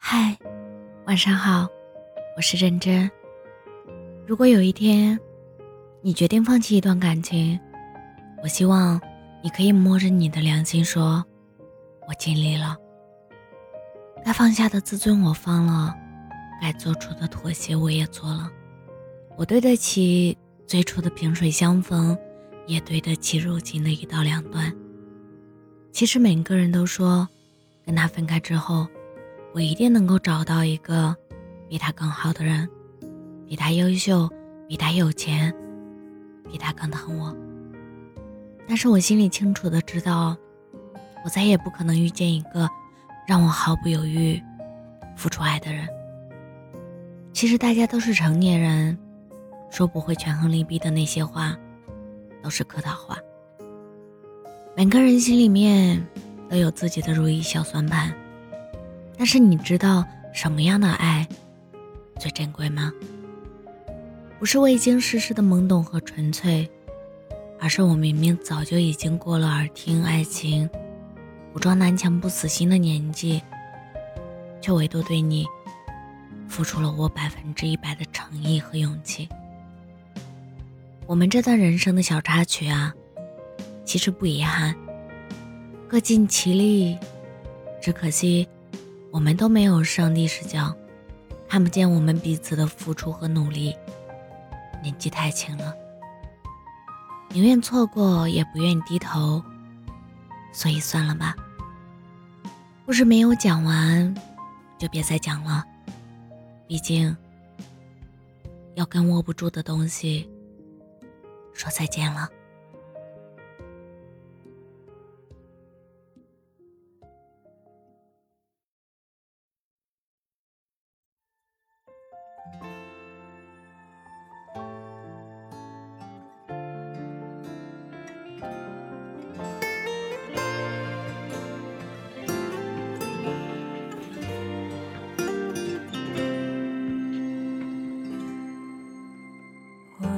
嗨，晚上好，我是认真。如果有一天你决定放弃一段感情，我希望你可以摸着你的良心说：“我尽力了，该放下的自尊我放了，该做出的妥协我也做了。我对得起最初的萍水相逢，也对得起如今的一刀两断。其实每个人都说，跟他分开之后。”我一定能够找到一个比他更好的人，比他优秀，比他有钱，比他更疼我。但是我心里清楚的知道，我再也不可能遇见一个让我毫不犹豫付出爱的人。其实大家都是成年人，说不会权衡利弊的那些话，都是客套话。每个人心里面都有自己的如意小算盘。但是你知道什么样的爱最珍贵吗？不是未经世事的懵懂和纯粹，而是我明明早就已经过了耳听爱情、武装南墙不死心的年纪，却唯独对你付出了我百分之一百的诚意和勇气。我们这段人生的小插曲啊，其实不遗憾，各尽其力，只可惜。我们都没有上帝视角，看不见我们彼此的付出和努力。年纪太轻了，宁愿错过也不愿低头，所以算了吧。故事没有讲完，就别再讲了。毕竟，要跟握不住的东西说再见了。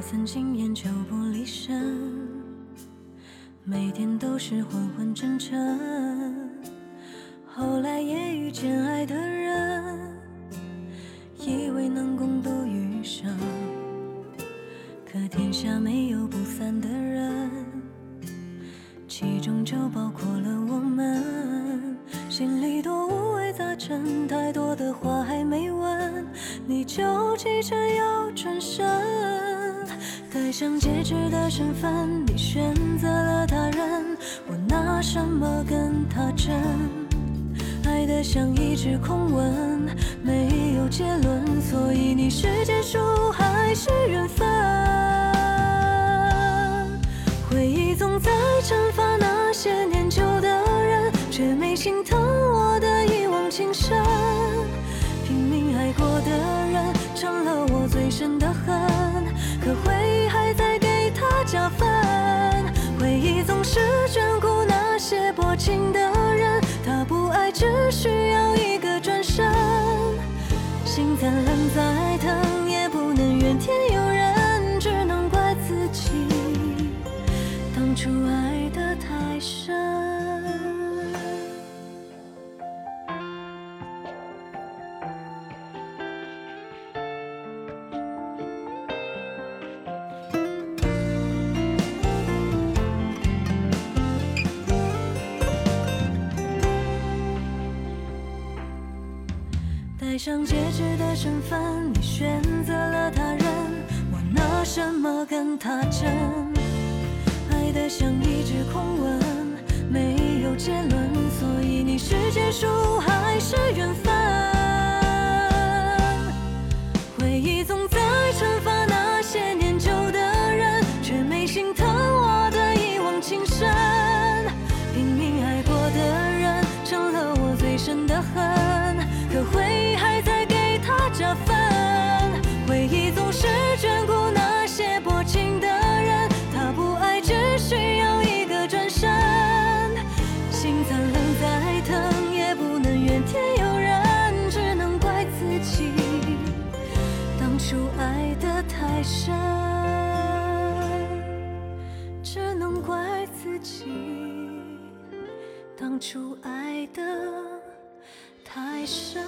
曾经研究不离身，每天都是昏昏沉沉。后来也遇见爱的人，以为能共度余生。可天下没有不散的人，其中就包括了我们。心里多五味杂陈，太多的话还没问，你就急着要转身。该想戒指的身份，你选择了他人，我拿什么跟他争？爱得像一纸空文，没有结论，所以你是结束还是缘分？回忆总在惩罚那些念旧的人，却没心疼我的一往情深。拼命爱过的人，成了我最深的恨。加分，回忆总是眷顾那些薄情的人，他不爱只需要一个转身，心再冷再疼也不能怨天尤人，只能怪自己。当初爱戴上戒指的身份，你选择了他人，我拿什么跟他争？爱得像一纸空文，没有结论，所以你是结束还是缘分？太深，只能怪自己当初爱的。太深。